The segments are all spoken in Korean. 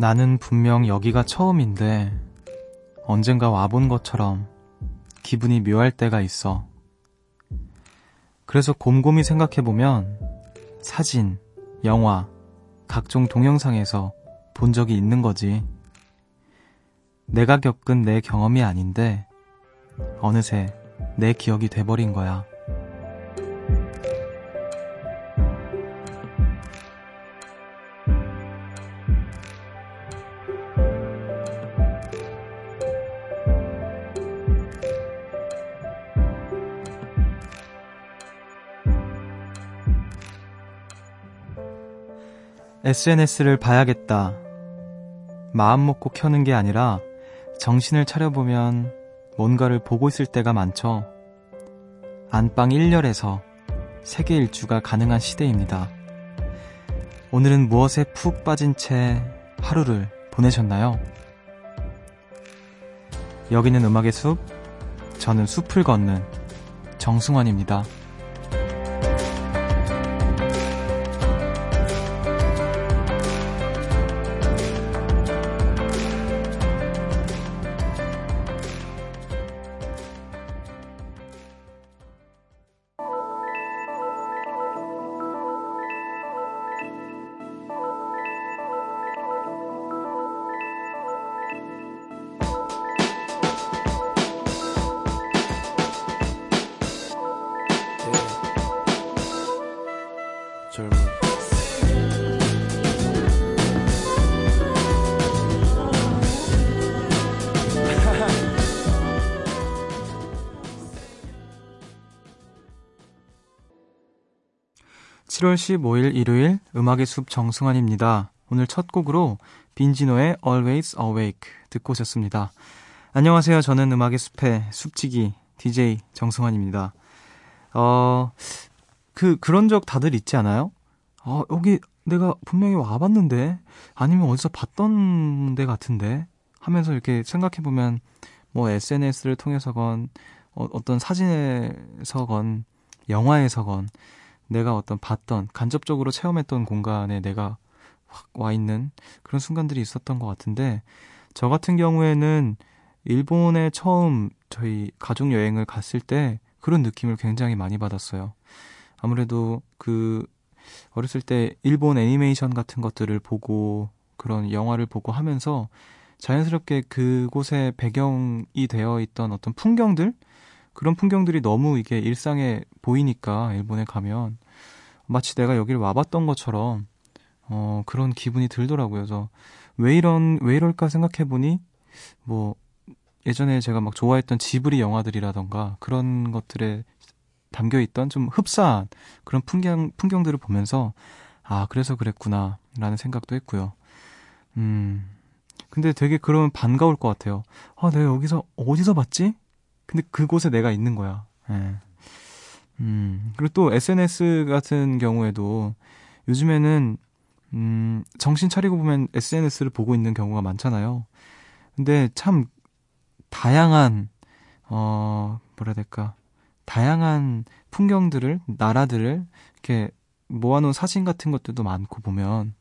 나는 분명 여기가 처음인데 언젠가 와본 것처럼 기분이 묘할 때가 있어. 그래서 곰곰이 생각해보면 사진, 영화, 각종 동영상에서 본 적이 있는 거지. 내가 겪은 내 경험이 아닌데 어느새 내 기억이 돼버린 거야. SNS를 봐야겠다. 마음 먹고 켜는 게 아니라 정신을 차려보면 뭔가를 보고 있을 때가 많죠. 안방 1열에서 세계 일주가 가능한 시대입니다. 오늘은 무엇에 푹 빠진 채 하루를 보내셨나요? 여기는 음악의 숲, 저는 숲을 걷는 정승환입니다. 7월 15일 일요일 음악의 숲 정승환입니다. 오늘 첫 곡으로 빈지노의 Always Awake 듣고 오셨습니다. 안녕하세요. 저는 음악의 숲의 숲지기 DJ 정승환입니다. 어, 그, 그런 적 다들 있지 않아요? 어, 여기 내가 분명히 와봤는데, 아니면 어디서 봤던 데 같은데, 하면서 이렇게 생각해보면, 뭐 SNS를 통해서건, 어, 어떤 사진에서건, 영화에서건, 내가 어떤 봤던 간접적으로 체험했던 공간에 내가 확 와 있는 그런 순간들이 있었던 것 같은데 저 같은 경우에는 일본에 처음 저희 가족 여행을 갔을 때 그런 느낌을 굉장히 많이 받았어요. 아무래도 그 어렸을 때 일본 애니메이션 같은 것들을 보고 그런 영화를 보고 하면서 자연스럽게 그곳에 배경이 되어 있던 어떤 풍경들 그런 풍경들이 너무 이게 일상에 보이니까 일본에 가면 마치 내가 여기를 와봤던 것처럼 어 그런 기분이 들더라고요. 그래서 왜 이런 왜 이럴까 생각해 보니 뭐 예전에 제가 막 좋아했던 지브리 영화들이라던가 그런 것들에 담겨 있던 좀 흡사한 그런 풍경 풍경들을 보면서 아 그래서 그랬구나라는 생각도 했고요. 음 근데 되게 그러면 반가울 것 같아요. 아 내가 여기서 어디서 봤지? 근데 그곳에 내가 있는 거야. 예. 음, 그리고 또 SNS 같은 경우에도 요즘에는, 음, 정신 차리고 보면 SNS를 보고 있는 경우가 많잖아요. 근데 참, 다양한, 어, 뭐라 해야 될까. 다양한 풍경들을, 나라들을 이렇게 모아놓은 사진 같은 것들도 많고 보면,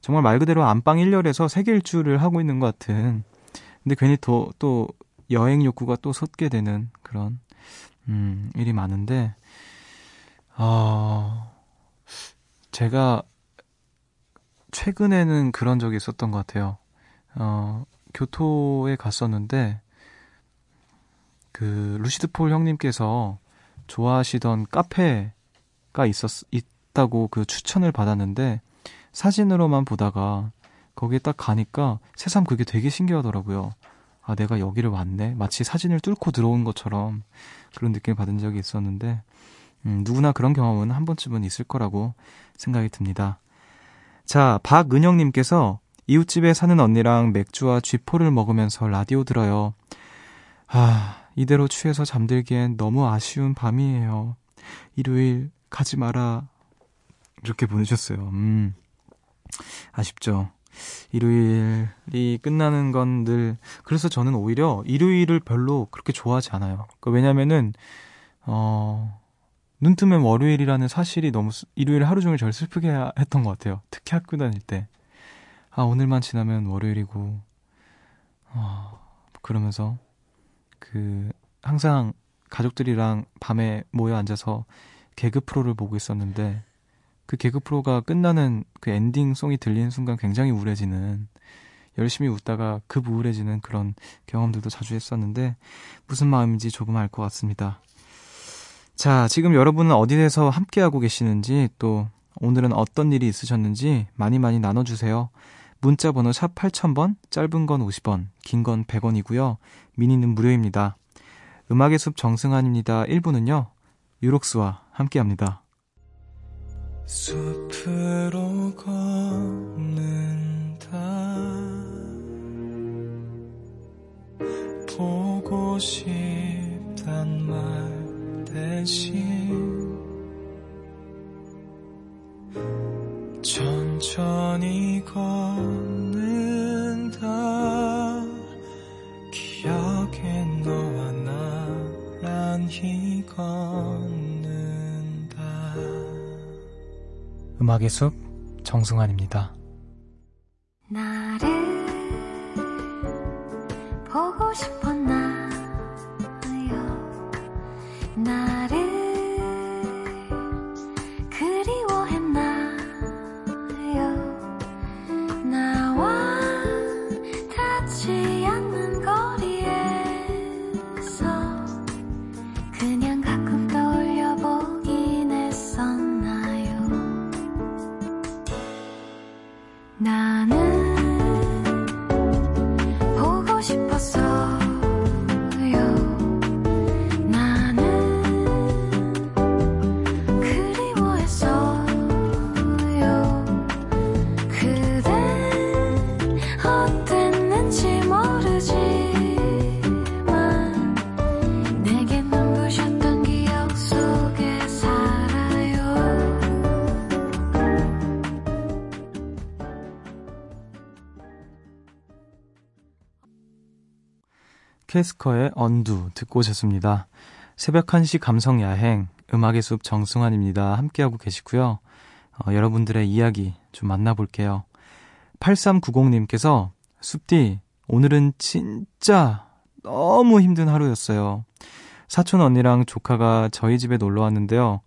정말 말 그대로 안방 1열에서 세계 일주를 하고 있는 것 같은, 근데 괜히 또, 또 여행 욕구가 또 솟게 되는 그런 음, 일이 많은데 어, 제가 최근에는 그런 적이 있었던 것 같아요. 어, 교토에 갔었는데 그 루시드 폴 형님께서 좋아하시던 카페가 있었 있다고 그 추천을 받았는데 사진으로만 보다가 거기에 딱 가니까 새삼 그게 되게 신기하더라고요. 아, 내가 여기를 왔네. 마치 사진을 뚫고 들어온 것처럼 그런 느낌을 받은 적이 있었는데, 음, 누구나 그런 경험은 한 번쯤은 있을 거라고 생각이 듭니다. 자, 박은영님께서 이웃집에 사는 언니랑 맥주와 쥐포를 먹으면서 라디오 들어요. 아, 이대로 취해서 잠들기엔 너무 아쉬운 밤이에요. 일요일 가지 마라. 이렇게 보내셨어요. 음, 아쉽죠. 일요일이 끝나는 건 늘 그래서 저는 오히려 일요일을 별로 그렇게 좋아하지 않아요. 그 왜냐면은 어. 눈 뜨면 월요일이라는 사실이 너무 일요일 하루 종일 절 슬프게 했던 것 같아요. 특히 학교 다닐 때. 아, 오늘만 지나면 월요일이고, 어, 그러면서, 그, 항상 가족들이랑 밤에 모여 앉아서 개그 프로를 보고 있었는데, 그 개그 프로가 끝나는 그 엔딩 송이 들리는 순간 굉장히 우울해지는, 열심히 웃다가 급 우울해지는 그런 경험들도 자주 했었는데, 무슨 마음인지 조금 알 것 같습니다. 자, 지금 여러분은 어디에서 함께하고 계시는지, 또, 오늘은 어떤 일이 있으셨는지 많이 많이 나눠주세요. 문자 번호 샵 8000번, 짧은 건 50원, 긴 건 100원이고요. 미니는 무료입니다. 음악의 숲 정승환입니다. 1부는요. 유록스와 함께합니다. 숲으로 걷는다. 보고 싶단 말 대신 천천히 걷는다 음악의 숲 정승환입니다 싶었어 캐스커의 언두 듣고 오셨습니다. 새벽 1시 감성 야행 음악의 숲 정승환입니다. 함께하고 계시고요. 어, 여러분들의 이야기 좀 만나볼게요. 8390님께서 숲디 오늘은 진짜 너무 힘든 하루였어요. 사촌 언니랑 조카가 저희 집에 놀러 왔는데요.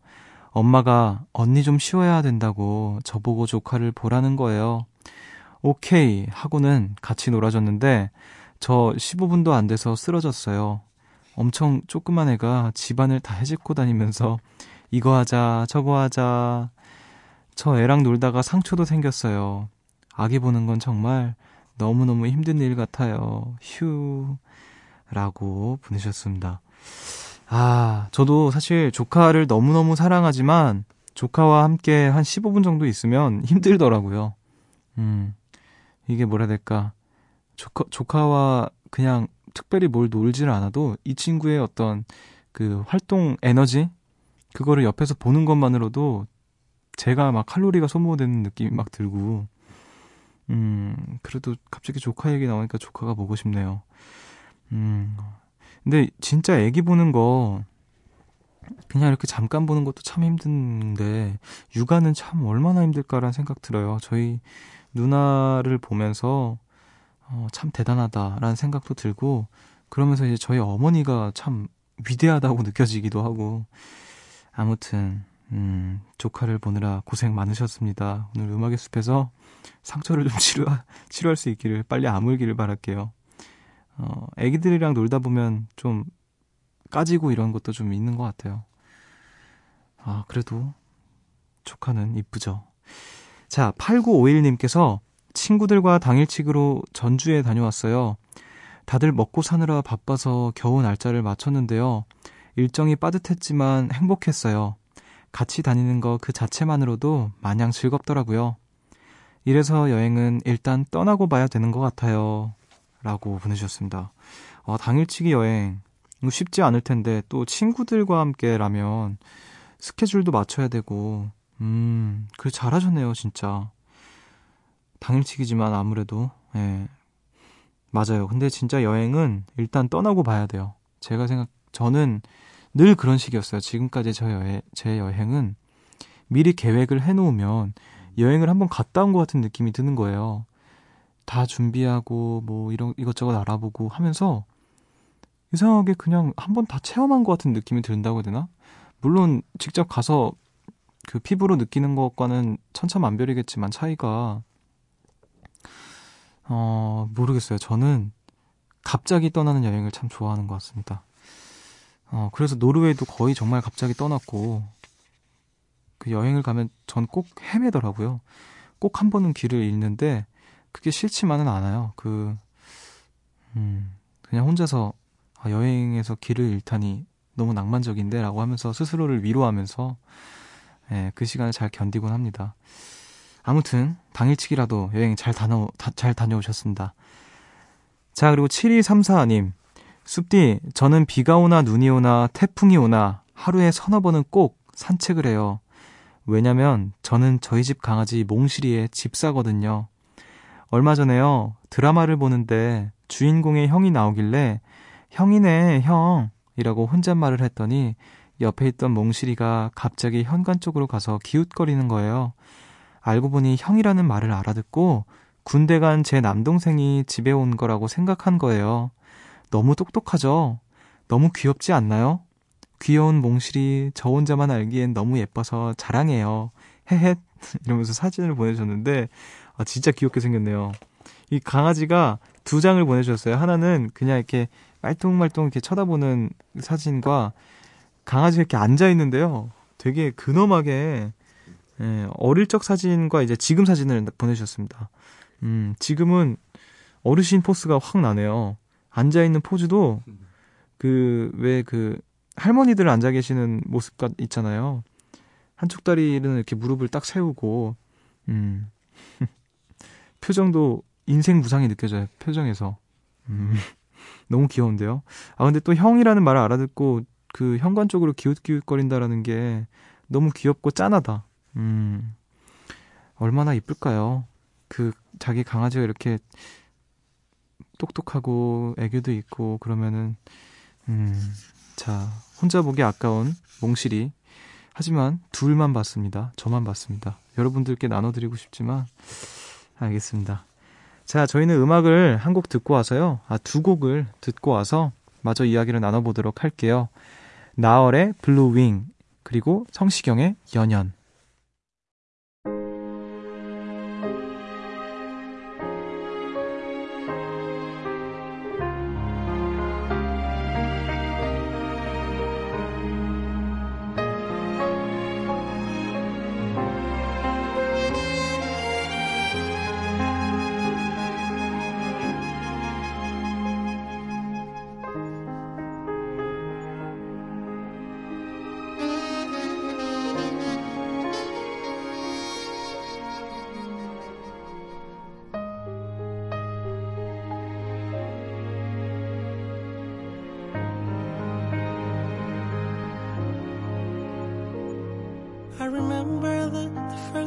엄마가 언니 좀 쉬어야 된다고 저보고 조카를 보라는 거예요. 오케이 하고는 같이 놀아줬는데 저 15분도 안 돼서 쓰러졌어요. 엄청 조그만 애가 집안을 다 해집고 다니면서 이거 하자, 저거 하자. 저 애랑 놀다가 상처도 생겼어요. 아기 보는 건 정말 너무너무 힘든 일 같아요. 휴. 라고 보내셨습니다. 아, 저도 사실 조카를 너무너무 사랑하지만 조카와 함께 한 15분 정도 있으면 힘들더라고요. 음, 이게 뭐라 해야 될까. 조카, 조카와 그냥 특별히 뭘 놀지를 않아도 이 친구의 어떤 그 활동 에너지? 그거를 옆에서 보는 것만으로도 제가 막 칼로리가 소모되는 느낌이 막 들고, 음, 그래도 갑자기 조카 얘기 나오니까 조카가 보고 싶네요. 음, 근데 진짜 애기 보는 거, 그냥 이렇게 잠깐 보는 것도 참 힘든데, 육아는 참 얼마나 힘들까라는 생각 들어요. 저희 누나를 보면서, 어, 참 대단하다라는 생각도 들고 그러면서 이제 저희 어머니가 참 위대하다고 느껴지기도 하고 아무튼 음, 조카를 보느라 고생 많으셨습니다. 오늘 음악의 숲에서 상처를 좀 치료, 치료할 수 있기를 빨리 아물기를 바랄게요. 어, 애기들이랑 놀다 보면 좀 까지고 이런 것도 좀 있는 것 같아요. 아, 그래도 조카는 이쁘죠. 자, 8951님께서 친구들과 당일치기로 전주에 다녀왔어요. 다들 먹고 사느라 바빠서 겨우 날짜를 맞췄는데요. 일정이 빠듯했지만 행복했어요. 같이 다니는 거 그 자체만으로도 마냥 즐겁더라고요. 이래서 여행은 일단 떠나고 봐야 되는 것 같아요. 라고 보내주셨습니다. 어, 당일치기 여행. 쉽지 않을 텐데, 또 친구들과 함께라면 스케줄도 맞춰야 되고, 음, 그 잘하셨네요, 진짜. 당일치기지만 아무래도 예. 맞아요. 근데 진짜 여행은 일단 떠나고 봐야 돼요. 제가 생각 저는 늘 그런 식이었어요. 지금까지 저 여행 제 여행은 미리 계획을 해 놓으면 여행을 한번 갔다 온 것 같은 느낌이 드는 거예요. 다 준비하고 뭐 이런 이것저것 알아보고 하면서 이상하게 그냥 한번 다 체험한 것 같은 느낌이 든다고 해야 되나? 물론 직접 가서 그 피부로 느끼는 것과는 천차만별이겠지만 차이가 어 모르겠어요. 저는 갑자기 떠나는 여행을 참 좋아하는 것 같습니다. 어 그래서 노르웨이도 거의 정말 갑자기 떠났고 그 여행을 가면 전 꼭 헤매더라고요. 꼭 한 번은 길을 잃는데 그게 싫지만은 않아요. 그, 음, 그냥 혼자서 아, 여행에서 길을 잃다니 너무 낭만적인데 라고 하면서 스스로를 위로하면서 예, 그 시간을 잘 견디곤 합니다. 아무튼 당일치기라도 여행 잘 다녀, 다, 잘 다녀오셨습니다. 자, 그리고 7234님. 숲디, 저는 비가 오나 눈이 오나 태풍이 오나 하루에 서너 번은 꼭 산책을 해요. 왜냐면 저는 저희 집 강아지 몽실이의 집사거든요. 얼마 전에요. 드라마를 보는데 주인공의 형이 나오길래 형이네, 형. 이라고 혼잣말을 했더니 옆에 있던 몽실이가 갑자기 현관 쪽으로 가서 기웃거리는 거예요. 알고 보니 형이라는 말을 알아듣고 군대 간 제 남동생이 집에 온 거라고 생각한 거예요. 너무 똑똑하죠? 너무 귀엽지 않나요? 귀여운 몽실이 저 혼자만 알기엔 너무 예뻐서 자랑해요. 헤헷. 이러면서 사진을 보내줬는데, 아, 진짜 귀엽게 생겼네요. 이 강아지가 두 장을 보내주셨어요. 하나는 그냥 이렇게 말똥말똥 이렇게 쳐다보는 사진과 강아지가 이렇게 앉아 있는데요. 되게 근엄하게, 예, 어릴 적 사진과 이제 지금 사진을 보내주셨습니다. 음, 지금은 어르신 포스가 확 나네요. 앉아있는 포즈도 그, 왜 그, 할머니들 앉아 계시는 모습 같 있잖아요. 한쪽 다리는 이렇게 무릎을 딱 세우고, 음, 표정도 인생 무상이 느껴져요. 표정에서. 음, 너무 귀여운데요. 아 근데 또 형이라는 말을 알아듣고 그 현관 쪽으로 기웃기웃거린다라는 게 너무 귀엽고 짠하다. 음. 얼마나 이쁠까요? 그 자기 강아지가 이렇게 똑똑하고 애교도 있고 그러면은 음. 자, 혼자 보기 아까운 몽실이 하지만 둘만 봤습니다. 저만 봤습니다. 여러분들께 나눠드리고 싶지만 알겠습니다. 자, 저희는 음악을 한 곡 듣고 와서요. 아, 두 곡을 듣고 와서 마저 이야기를 나눠보도록 할게요. 나얼의 블루윙, 그리고 성시경의 연연.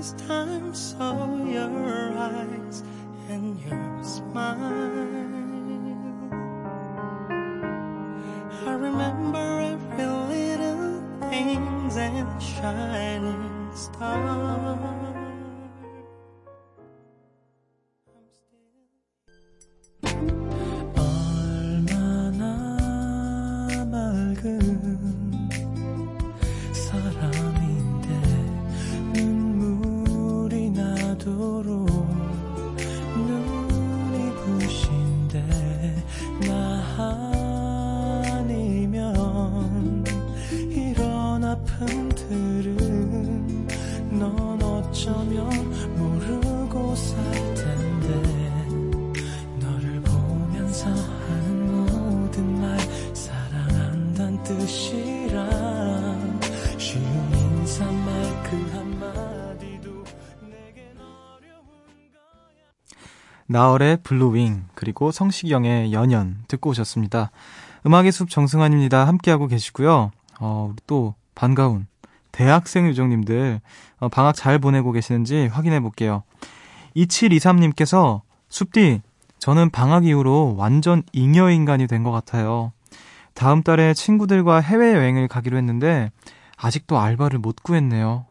First time saw your eyes and your smile. 나 나얼의 블루윙, 그리고 성시경의 연연 듣고 오셨습니다. 음악의 숲 정승환입니다. 함께하고 계시고요. 어, 우리 또 반가운 대학생 요정님들 어, 방학 잘 보내고 계시는지 확인해 볼게요. 2723님께서 숲디, 저는 방학 이후로 완전 잉여인간이 된 것 같아요. 다음 달에 친구들과 해외여행을 가기로 했는데 아직도 알바를 못 구했네요.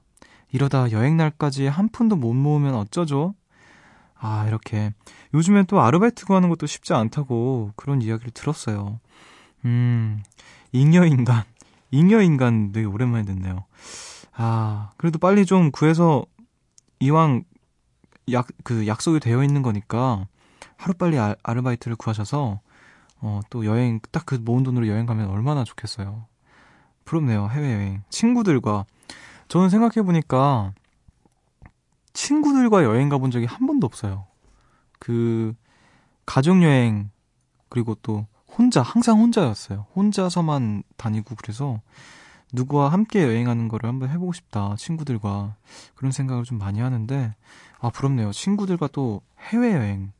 이러다 여행 날까지 한 푼도 못 모으면 어쩌죠? 아, 이렇게. 요즘엔 또 아르바이트 구하는 것도 쉽지 않다고 그런 이야기를 들었어요. 음, 잉여인간. 잉여인간 되게 오랜만에 듣네요. 아, 그래도 빨리 좀 구해서 이왕 약, 그 약속이 되어 있는 거니까 하루빨리 아, 아르바이트를 구하셔서 어, 또 여행, 딱 그 모은 돈으로 여행 가면 얼마나 좋겠어요. 부럽네요, 해외여행. 친구들과. 저는 생각해보니까 친구들과 여행 가본 적이 한 번도 없어요. 그, 가족 여행, 그리고 또 혼자, 항상 혼자였어요. 혼자서만 다니고 그래서 누구와 함께 여행하는 거를 한번 해보고 싶다. 친구들과. 그런 생각을 좀 많이 하는데, 아, 부럽네요. 친구들과 또 해외 여행.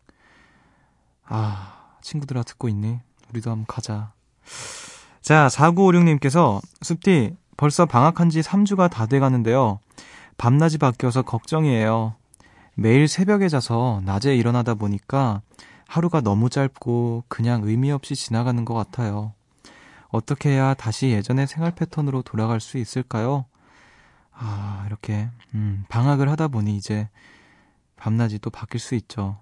아, 친구들아 듣고 있니? 우리도 한번 가자. 자, 4956님께서, 숲디, 벌써 방학한 지 3주가 다 돼 가는데요. 밤낮이 바뀌어서 걱정이에요. 매일 새벽에 자서 낮에 일어나다 보니까 하루가 너무 짧고 그냥 의미 없이 지나가는 것 같아요. 어떻게 해야 다시 예전의 생활 패턴으로 돌아갈 수 있을까요? 아, 이렇게, 음, 방학을 하다 보니 이제 밤낮이 또 바뀔 수 있죠.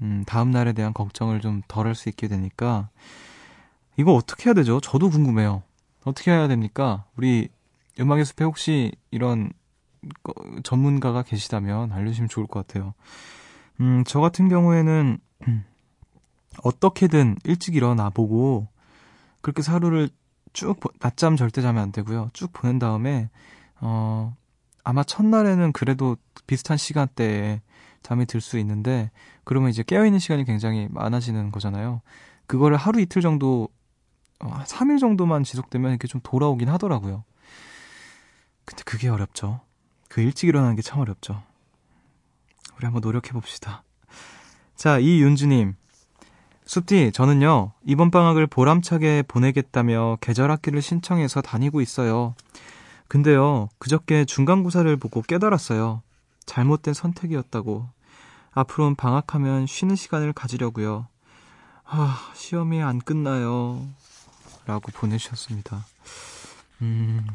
음, 다음 날에 대한 걱정을 좀 덜 할 수 있게 되니까 이거 어떻게 해야 되죠? 저도 궁금해요. 어떻게 해야 됩니까? 우리 음악의 숲에 혹시 이런 전문가가 계시다면 알려주시면 좋을 것 같아요. 음, 저 같은 경우에는 어떻게든 일찍 일어나 보고 그렇게 하루를 쭉 낮잠 절대 자면 안 되고요. 쭉 보낸 다음에 어 아마 첫날에는 그래도 비슷한 시간대에 잠이 들 수 있는데 그러면 이제 깨어 있는 시간이 굉장히 많아지는 거잖아요. 그거를 하루 이틀 정도 어, 3일 정도만 지속되면 이렇게 좀 돌아오긴 하더라고요. 근데 그게 어렵죠. 그 일찍 일어나는 게 참 어렵죠. 우리 한번 노력해 봅시다. 자, 이윤주님. 숲디, 저는요, 이번 방학을 보람차게 보내겠다며 계절학기를 신청해서 다니고 있어요. 근데요, 그저께 중간고사를 보고 깨달았어요. 잘못된 선택이었다고. 앞으로는 방학하면 쉬는 시간을 가지려고요. 아, 시험이 안 끝나요. 라고 보내주셨습니다. 음,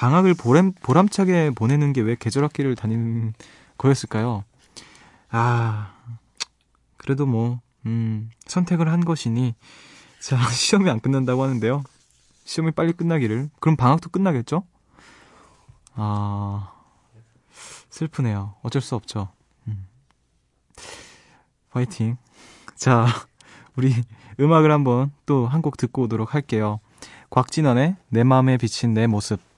방학을 보람, 보람차게 보내는 게 왜 계절 학기를 다니는 거였을까요? 아, 그래도 뭐, 음, 선택을 한 것이니, 자, 시험이 안 끝난다고 하는데요. 시험이 빨리 끝나기를. 그럼 방학도 끝나겠죠? 아, 슬프네요. 어쩔 수 없죠. 음. 화이팅. 자, 우리 음악을 한번 또 한 곡 듣고 오도록 할게요. 곽진원의 내 마음에 비친 내 모습.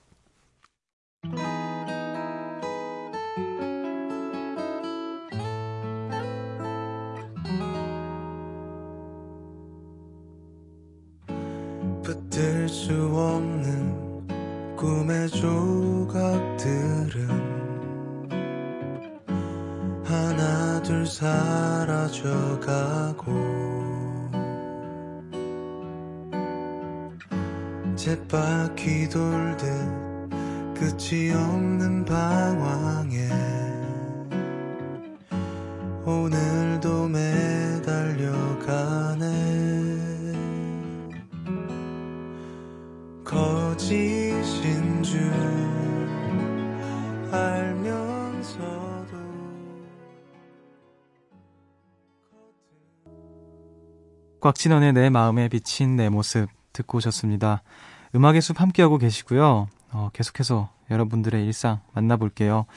거짓인 줄 알면서도 곽진원의 내 마음에 비친 내 모습 듣고 오셨습니다. 음악의 숲 함께하고 계시고요. 어, 계속해서 여러분들의 일상 만나볼게요.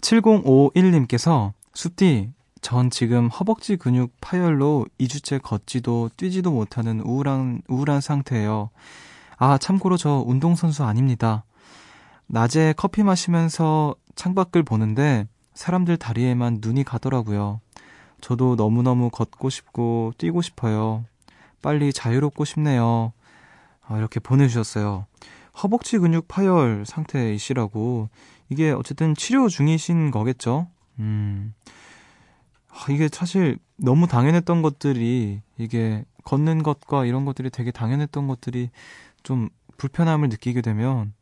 7051님께서 숲디, 전 지금 허벅지 근육 파열로 2주째 걷지도 뛰지도 못하는 우울한, 우울한 상태예요. 아, 참고로 저 운동선수 아닙니다. 낮에 커피 마시면서 창밖을 보는데 사람들 다리에만 눈이 가더라고요. 저도 너무너무 걷고 싶고 뛰고 싶어요. 빨리 자유롭고 싶네요. 아, 이렇게 보내주셨어요. 허벅지 근육 파열 상태이시라고. 이게 어쨌든 치료 중이신 거겠죠? 음. 아, 이게 사실 너무 당연했던 것들이, 이게 걷는 것과 이런 것들이 되게 당연했던 것들이 좀 불편함을 느끼게 되면,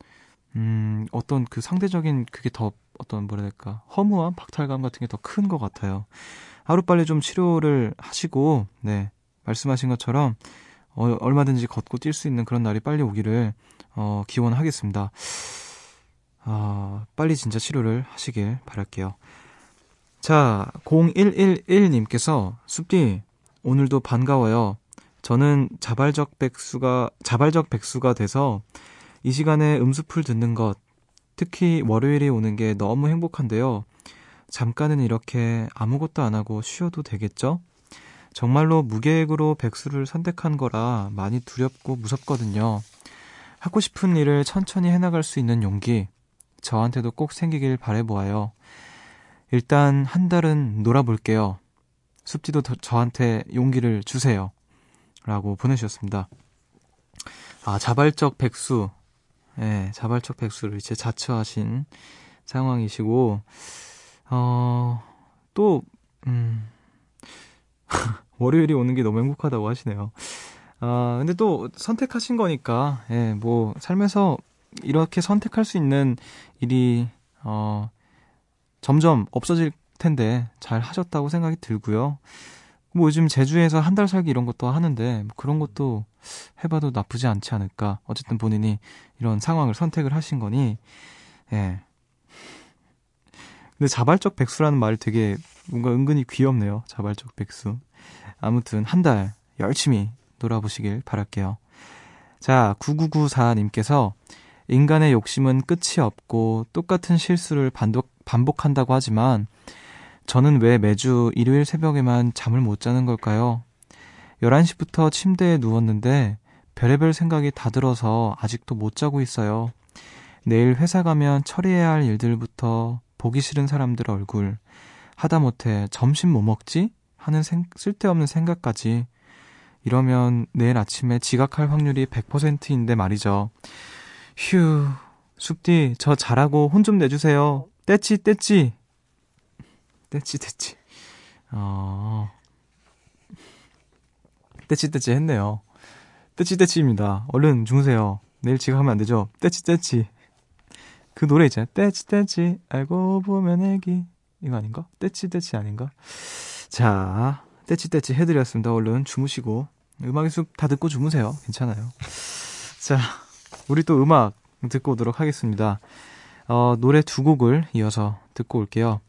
음, 어떤 그 상대적인 그게 더 어떤 뭐라 해야 될까, 허무함, 박탈감 같은 게 더 큰 것 같아요. 하루빨리 좀 치료를 하시고, 네, 말씀하신 것처럼, 어, 얼마든지 걷고 뛸 수 있는 그런 날이 빨리 오기를 어, 기원하겠습니다. 어, 빨리 진짜 치료를 하시길 바랄게요. 자, 0111님께서 숲디 오늘도 반가워요. 저는 자발적 백수가 자발적 백수가 돼서 이 시간에 음수풀 듣는 것 특히 월요일이 오는 게 너무 행복한데요. 잠깐은 이렇게 아무것도 안 하고 쉬어도 되겠죠? 정말로 무계획으로 백수를 선택한 거라 많이 두렵고 무섭거든요. 하고 싶은 일을 천천히 해나갈 수 있는 용기, 저한테도 꼭 생기길 바래보아요. 일단 한 달은 놀아볼게요. 습지도 저한테 용기를 주세요. 라고 보내주셨습니다. 아, 자발적 백수. 예, 네, 자발적 백수를 이제 자처하신 상황이시고, 어, 또, 음, 월요일이 오는 게 너무 행복하다고 하시네요. 아, 근데 또 선택하신 거니까, 예, 뭐, 삶에서 이렇게 선택할 수 있는 일이, 어, 점점 없어질 텐데, 잘 하셨다고 생각이 들고요. 뭐 요즘 제주에서 한 달 살기 이런 것도 하는데, 뭐 그런 것도 해봐도 나쁘지 않지 않을까. 어쨌든 본인이 이런 상황을 선택을 하신 거니, 예. 근데 자발적 백수라는 말 되게 뭔가 은근히 귀엽네요. 자발적 백수. 아무튼 한 달 열심히 놀아보시길 바랄게요. 자, 9994님께서 인간의 욕심은 끝이 없고 똑같은 실수를 반복, 반복한다고 하지만 저는 왜 매주 일요일 새벽에만 잠을 못 자는 걸까요? 11시부터 침대에 누웠는데 별의별 생각이 다 들어서 아직도 못 자고 있어요. 내일 회사 가면 처리해야 할 일들부터 보기 싫은 사람들 얼굴, 하다못해 점심 뭐 먹지? 하는 생, 쓸데없는 생각까지 이러면 내일 아침에 지각할 확률이 100%인데 말이죠. 휴, 숲디, 저 잘하고 혼 좀 내주세요. 떼찌, 떼찌. 떼찌, 떼찌. 어. 떼찌, 떼찌 했네요. 떼찌, 떼찌입니다. 얼른 주무세요. 내일 지각하면 안 되죠? 떼찌, 떼찌. 그 노래 있잖아요. 떼찌, 떼찌. 알고 보면 애기. 이거 아닌가? 떼찌, 떼찌 아닌가? 자, 떼찌떼찌 해드렸습니다. 얼른 주무시고. 음악의 숲 다 듣고 주무세요. 괜찮아요. 자, 우리 또 음악 듣고 오도록 하겠습니다. 어, 노래 두 곡을 이어서 듣고 올게요.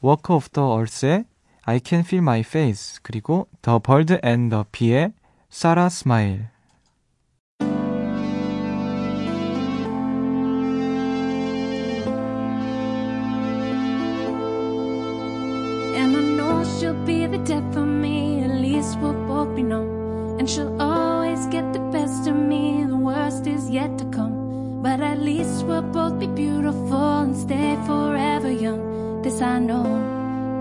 Walk of the Earth의 I Can Feel My Face 그리고 The Bird and the Bee의 Sarah Smile she'll be the death of me. At least we'll both be known. And she'll always get the best of me. The worst is yet to come. But at least we'll both be beautiful and stay forever young. This I know.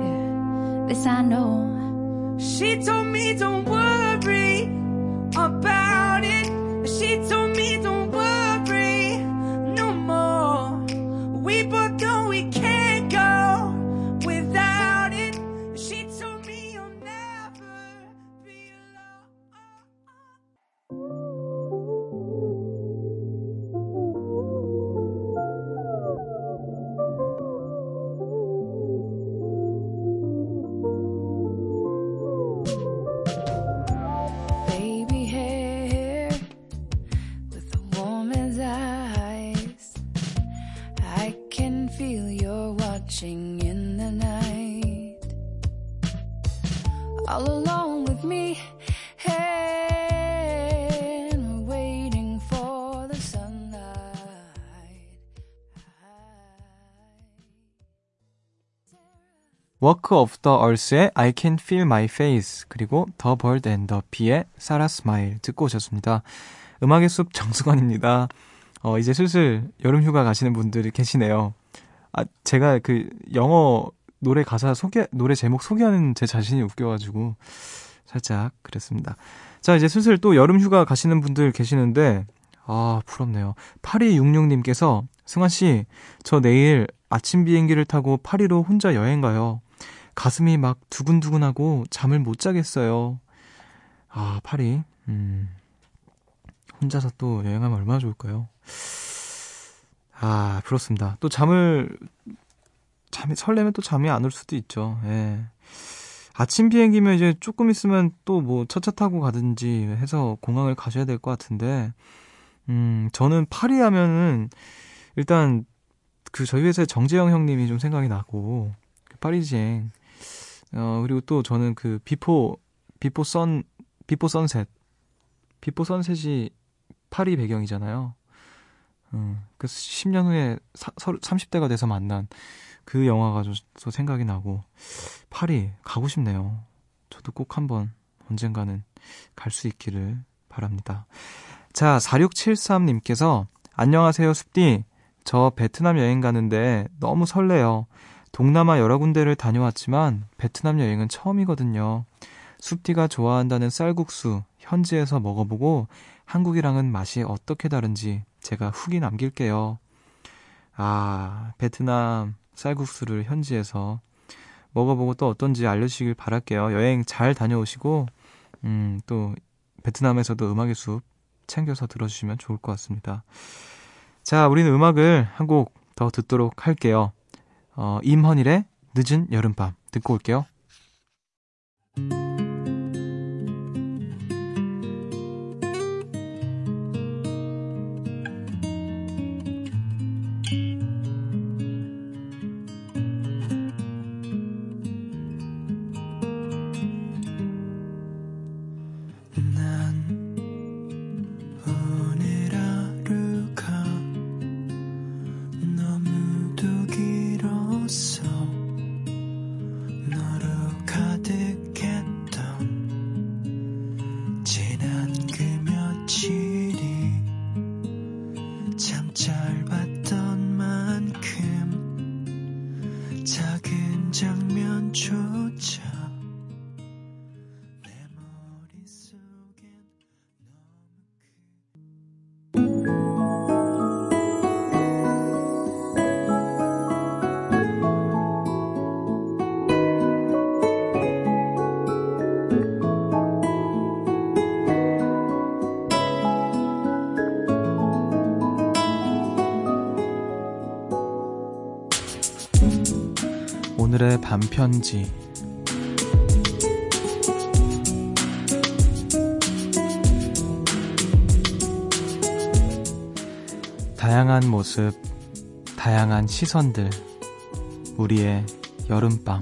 Yeah, this I know. She told me don't worry Walk of the Earth의 I Can Feel My Face 그리고 Bird and the Bee의 Sarah Smile 듣고 오셨습니다. 음악의 숲 정수관입니다. 어, 이제 슬슬 여름 휴가 가시는 분들이 계시네요. 아, 제가 그 영어 노래 가사 소개, 노래 제목 소개하는 제 자신이 웃겨가지고 살짝 그랬습니다. 자, 이제 슬슬 또 여름 휴가 가시는 분들 계시는데, 아, 부럽네요. 8266님께서, 승환씨, 저 내일 아침 비행기를 타고 파리로 혼자 여행 가요. 가슴이 막 두근두근하고 잠을 못 자겠어요. 아, 파리. 음. 혼자서 또 여행하면 얼마나 좋을까요? 아, 부럽습니다. 또 잠을, 잠이, 설레면 또 잠이 안 올 수도 있죠. 예. 아침 비행기면 이제 조금 있으면 또 뭐 첫차 타고 가든지 해서 공항을 가셔야 될 것 같은데, 음, 저는 파리 하면은 일단 그 저희 회사의 정재형 형님이 좀 생각이 나고, 파리지앵. 어, 그리고 또 저는 그 Before, Before Sun, Before Sunset. Before Sunset이 파리 배경이잖아요. 음, 그 10년 후에 사, 30대가 돼서 만난 그 영화가 또 생각이 나고, 파리 가고 싶네요. 저도 꼭 한번 언젠가는 갈 수 있기를 바랍니다. 자, 4673님께서 안녕하세요, 숲디. 저 베트남 여행 가는데 너무 설레요. 동남아 여러 군데를 다녀왔지만 베트남 여행은 처음이거든요. 숲디가 좋아한다는 쌀국수 현지에서 먹어보고 한국이랑은 맛이 어떻게 다른지 제가 후기 남길게요. 아, 베트남 쌀국수를 현지에서 먹어보고 또 어떤지 알려주시길 바랄게요. 여행 잘 다녀오시고, 음, 또 베트남에서도 음악의 숲 챙겨서 들어주시면 좋을 것 같습니다. 자, 우리는 음악을 한 곡 더 듣도록 할게요. 어, 임헌일의 늦은 여름밤 듣고 올게요. 반편지 다양한 모습, 다양한 시선들, 우리의 여름밤.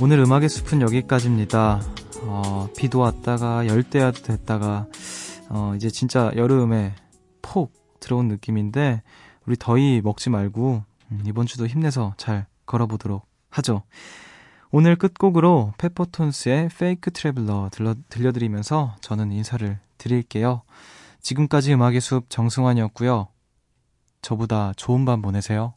오늘 음악의 숲은 여기까지입니다. 어, 비도 왔다가 열대야도 됐다가 어, 이제 진짜 여름에 폭 들어온 느낌인데 우리 더위 먹지 말고 음, 이번 주도 힘내서 잘 걸어보도록 하죠. 오늘 끝곡으로 페퍼톤스의 페이크 트래블러 들려, 들려드리면서 저는 인사를 드릴게요. 지금까지 음악의 숲 정승환이었고요. 저보다 좋은 밤 보내세요.